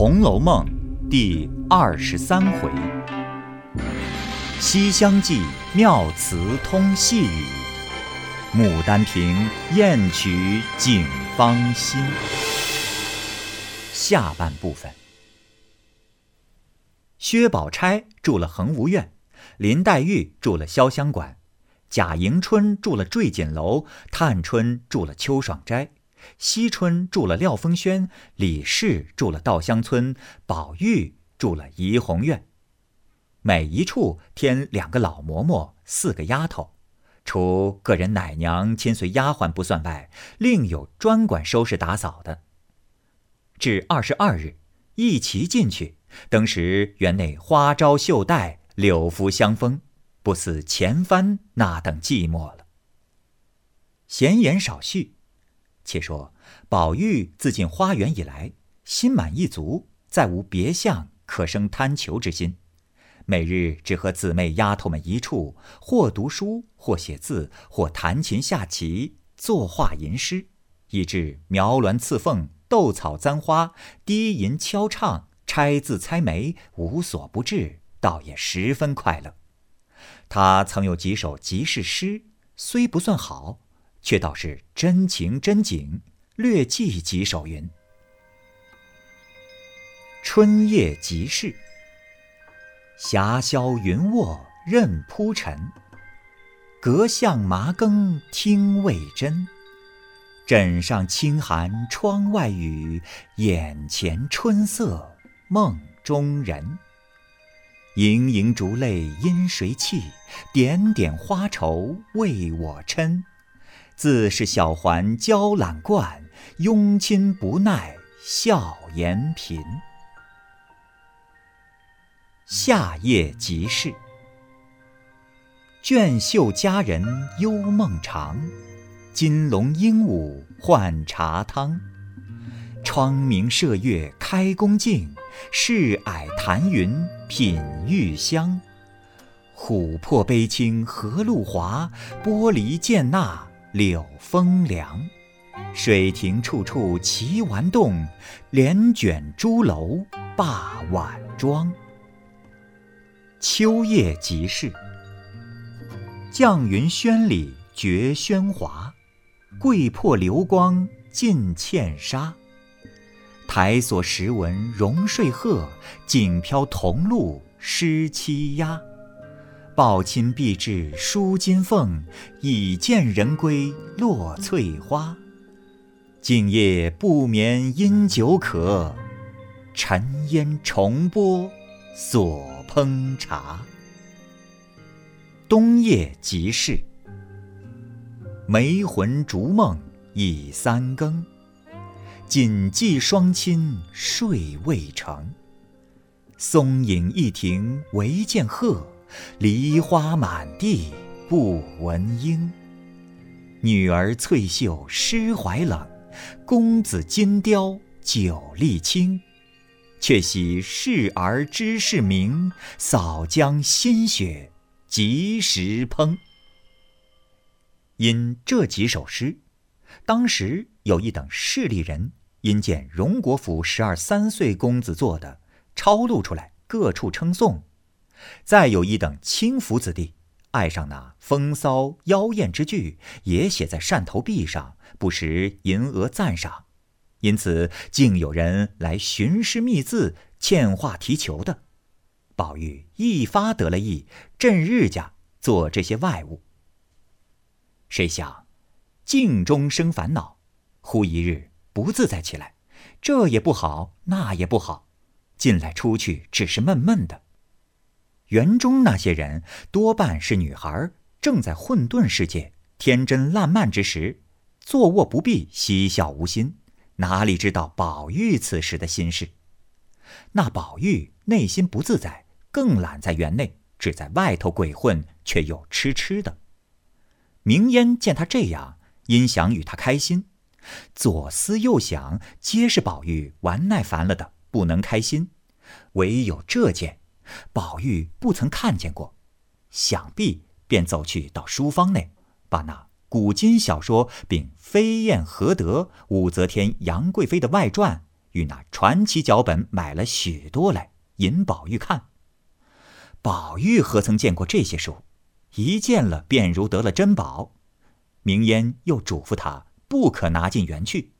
红楼梦》第二十三回：西厢记妙词通细语，牡丹亭艳曲警芳心。下半部分。薛宝钗住了恒芜苑，林黛玉住了潇湘馆，贾迎春住了坠锦楼，探春住了秋爽斋。惜春住了廖风轩，李氏住了稻香村，宝玉住了怡红院。每一处添两个老嬷嬷，四个丫头，除个人奶娘亲随丫鬟不算外，另有专管收拾打扫的。至二十二日，一齐进去，当时园内花招绣带，柳拂香风，不似前番那等寂寞了。闲言少叙。且说宝玉自进花园以来，心满意足，再无别项可生贪求之心。每日只和姊妹丫头们一处，或读书，或写字，或弹琴下棋，作画吟诗，以致描鸾刺凤、斗草簪花、低吟敲唱、拆字猜眉，无所不至，倒也十分快乐。他曾有几首即事诗，虽不算好。却倒是真情真景，略记几首云：春夜即事，霞霄云卧任铺陈，阁巷麻更听未真，枕上清寒窗外雨，眼前春色梦中人。盈盈烛泪因谁泣？点点花愁为我嗔。自是小环娇懒惯，拥亲不耐笑颜贫。夏夜即事，卷袖佳人幽梦长，金龙鹦鹉换茶汤。窗明射月开宫镜，试霭檀云品玉香。琥珀杯清荷露滑，玻璃见那。柳风凉，水亭处处奇玩动，帘卷朱楼罢晚妆。秋夜即事，绛云轩里绝喧哗，桂魄流光尽茜纱。台锁石纹融睡鹤，锦飘桐露湿栖鸦。抱衾闭至舒金凤，已见人归落翠花。今夜不眠因酒渴，沉烟重播锁烹茶。冬夜即事，梅魂逐梦已三更，谨记双亲睡未成。松影一庭唯见鹤。梨花满地不闻莺，女儿翠袖湿怀冷，公子金貂酒力轻。却喜侍儿知事明，扫将新雪及时烹。因这几首诗，当时有一等势利人，因见荣国府十二三岁公子做的，抄录出来，各处称颂。再有一等轻浮子弟，爱上那风骚妖艳之句，也写在扇头壁上，不时吟额赞赏。因此，竟有人来寻诗觅字、欠画提求的。宝玉一发得了意，趁日家做这些外物。谁想镜中生烦恼，忽一日不自在起来，这也不好，那也不好，进来出去只是闷闷的。园中那些人多半是女孩，正在混沌世界、天真烂漫之时，坐卧不避，嬉笑无心，哪里知道宝玉此时的心事？那宝玉内心不自在，更懒在园内，只在外头鬼混，却又痴痴的。明烟见他这样，因想与他开心，左思右想，皆是宝玉玩耐烦了的，不能开心，唯有这件。宝玉不曾看见过，想必便走去到书房内，把那古今小说并飞燕何德、武则天、杨贵妃的外传与那传奇脚本买了许多来，引宝玉看。宝玉何曾见过这些书？一见了便如得了珍宝。明烟又嘱咐他不可拿进园去，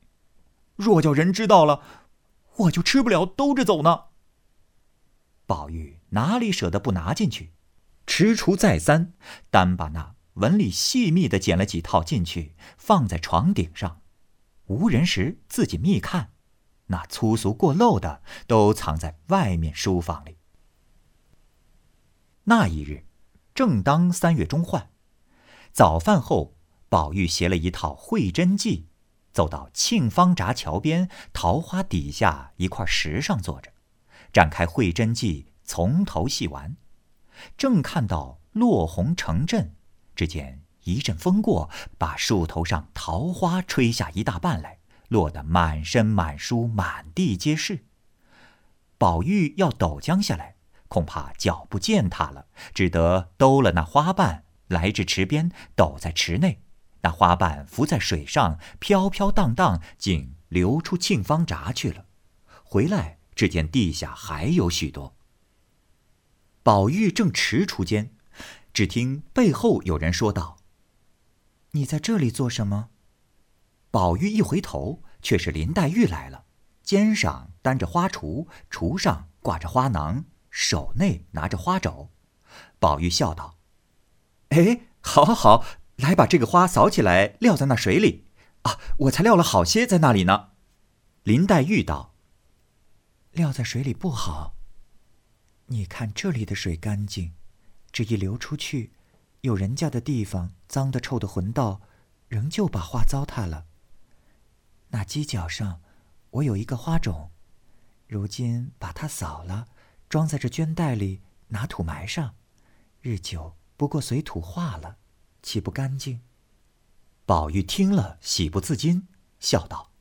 若叫人知道了，我就吃不了兜着走呢。宝玉哪里舍得不拿进去？踟蹰再三，单把那纹理细密的剪了几套进去，放在床顶上。无人时，自己密看；那粗俗过漏的，都藏在外面书房里。那一日，正当三月中换，早饭后，宝玉携了一套《会真记》，走到庆芳闸桥边桃花底下一块石上坐着，展开《会真记》，从头细玩。正看到落红成阵，只见。一阵风过，把树头上桃花吹下一大半来，落得满身满书满地皆是。宝玉要抖将下来，恐怕脚不见踏了，只得兜了那花瓣来至池边，抖在池内。那花瓣浮在水上，飘飘荡荡，竟流出沁芳闸去了。回来只见地下还有许多。宝玉正踟蹰间，只听背后有人说道。你在这里做什么？宝玉一回头，却是林黛玉来了，肩上担着花锄，锄上挂着花囊，手内拿着花帚。宝玉笑道：“哎，好，好，好，来把这个花扫起来，撂在那水里。啊，我才撂了好些在那里呢。”林黛玉道：“撂在水里不好。你看这里的水干净，这一流出去。”有人家的地方脏的臭的混道，仍旧把花糟蹋了。那犄角上，我有一个花种，如今把它扫了，装在这绢袋里，拿土埋上，日久不过随土化了，岂不干净？宝玉听了，喜不自禁，笑道：“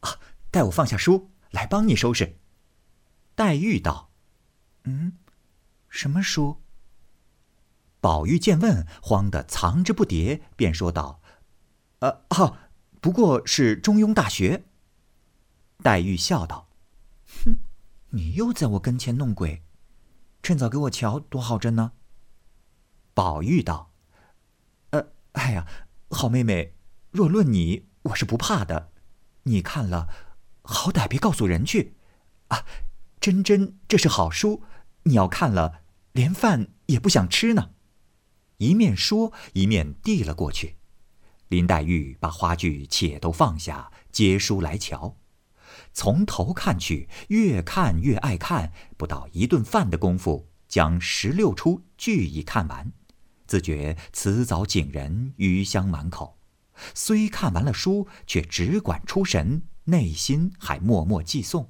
啊，待我放下书来帮你收拾。”黛玉道：“嗯，什么书？”宝玉见问，慌得藏之不迭，便说道：“呃，哈，不过是《中庸》大学。”黛玉笑道：“哼，你又在我跟前弄鬼，趁早给我瞧，多好着呢。”宝玉道：“呃，哎呀，好妹妹，若论你，我是不怕的。你看了，好歹别告诉人去。啊，真真这是好书，你要看了，连饭也不想吃呢。”一面说，一面递了过去。林黛玉把花具且都放下，接书来瞧。从头看去，越看越爱看。不到一顿饭的功夫，将十六出俱已看完，自觉词藻景人，余香满口。虽看完了书，却只管出神，内心还默默寄诵。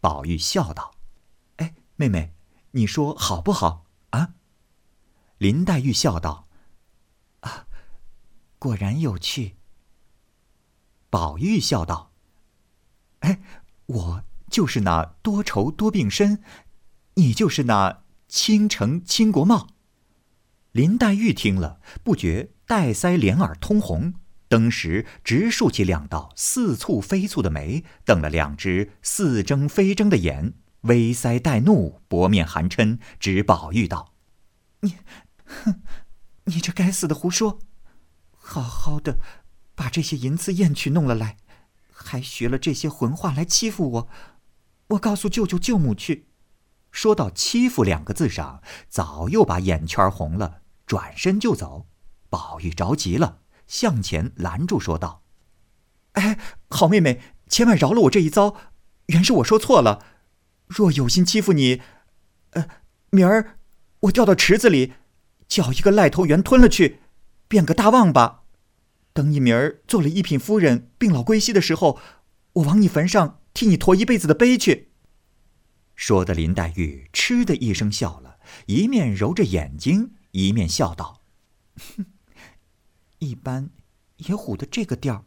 宝玉笑道：“，妹妹，你说好不好啊？”林黛玉笑道：“啊，果然有趣。”宝玉笑道：“哎，我就是那多愁多病身，你就是那倾城倾国貌。”林黛玉听了，不觉带腮脸耳通红，登时直竖起两道似蹙非蹙的眉，瞪了两只似睁非睁的眼，微腮带怒，薄面含嗔，指宝玉道：“你。”哼，你这该死的胡说！好好的把这些银子砚曲弄了来，还学了这些混话来欺负我。我告诉舅舅舅母去。说到“欺负”两个字上，早又把眼圈红了，转身就走。宝玉着急了，向前拦住，说道：“哎，好妹妹，千万饶了我这一遭，原是我说错了。若有心欺负你，呃，明儿我掉到池子里。”叫一个癞头猿吞了去，变个大旺吧。等你明儿做了一品夫人，病老归西的时候，我往你坟上替你驮一辈子的碑去。说的林黛玉嗤的一声笑了，一面揉着眼睛，一面笑道：“哼，一般也唬得这个调，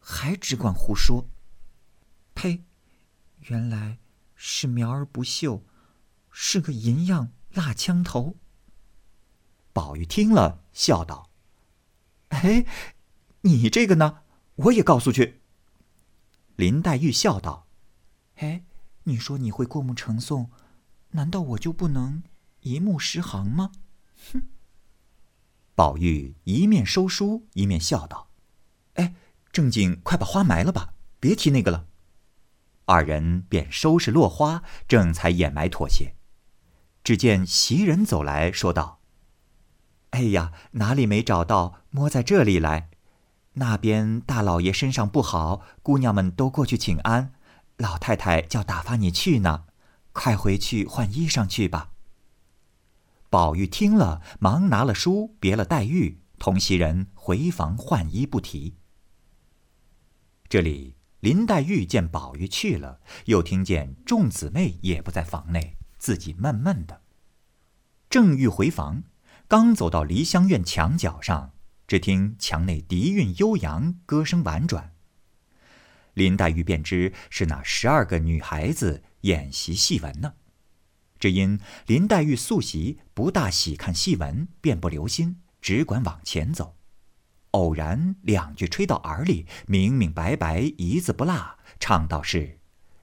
还只管胡说。呸！原来是苗而不秀，是个银样蜡枪头。”宝玉听了，笑道：“哎，你这个呢？我也告诉去。”林黛玉笑道：“哎，你说你会过目成诵，难道我就不能一目十行吗？哼！宝玉一面收书，一面笑道：“哎，正经，快把花埋了吧，别提那个了。”二人便收拾落花，正才掩埋妥协，只见袭人走来说道：“哎呀，哪里没找到，摸在这里来。那边大老爷身上不好，姑娘们都过去请安。”老太太叫打发你去呢，快回去换衣裳去吧。宝玉听了，忙拿了书，别了黛玉，同袭人回房换衣，不提。这里林黛玉见宝玉去了，又听见众姊妹也不在房内，自己闷闷的。正欲回房，刚走到梨香院墙角上，只听墙内笛韵悠扬，歌声婉转。林黛玉便知是那十二个女孩子演习戏文呢。只因林黛玉素习不大喜看戏文，便不留心，只管往前走。偶然两句吹到耳里，明明白白，一字不落，唱道是：“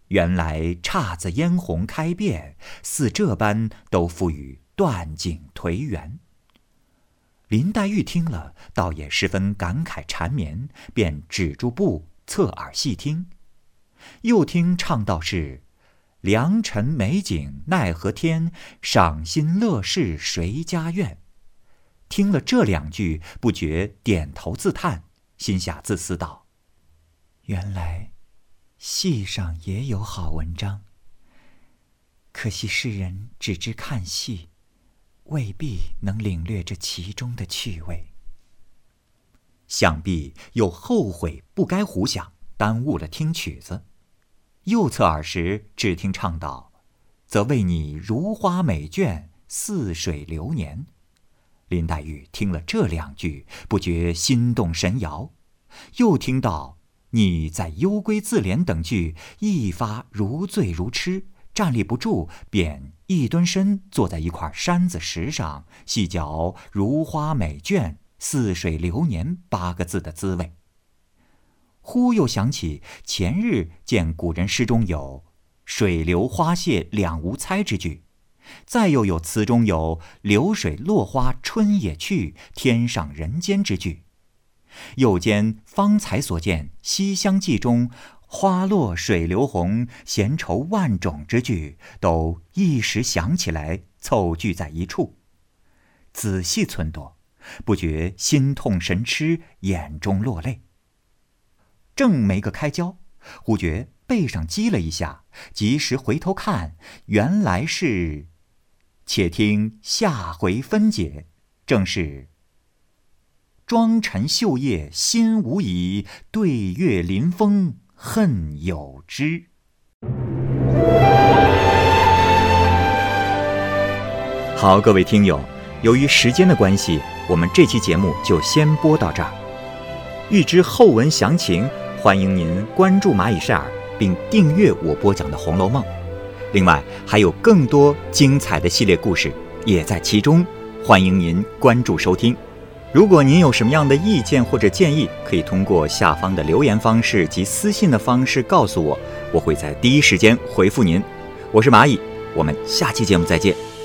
原来姹紫嫣红开遍，似这般都付与断井颓垣。”林黛玉听了，倒也十分感慨缠绵，便止住步。侧耳细听，又听唱道是：“良辰美景奈何天，赏心乐事谁家院？”听了这两句，不觉点头自叹，心下自思道：“原来戏上也有好文章，可惜世人只知看戏，未必能领略这其中的趣味。”想必又后悔不该胡想，耽误了听曲子。右侧耳时，只听唱道：“则为你如花美眷，似水流年。”林黛玉听了这两句，不觉心动神摇。又听到“你在幽闺自怜”等句，一发如醉如痴，站立不住，便一蹲身坐在一块山子石上，细嚼“如花美眷”。似水流年八个字的滋味。忽又想起前日见古人诗中有“水流花谢两无猜”之句，再又有词中有“流水落花春也去，天上人间”之句，又兼方才所见《西厢记》中“花落水流红，闲愁万种”之句，都一时想起来，凑聚在一处，仔细忖度。不觉心痛神痴，眼中落泪。正没个开交，忽觉背上击了一下，及时回头看，原来是……且听下回分解。正是：妆尘绣叶心无已，对月临风恨有之。好，各位听友，由于时间的关系。我们这期节目就先播到这儿。欲知后文详情，欢迎您关注蚂蚁晒尔，并订阅我播讲的《红楼梦》。另外，还有更多精彩的系列故事也在其中，欢迎您关注收听。如果您有什么样的意见或者建议，可以通过下方的留言方式及私信的方式告诉我，我会在第一时间回复您。我是蚂蚁，我们下期节目再见。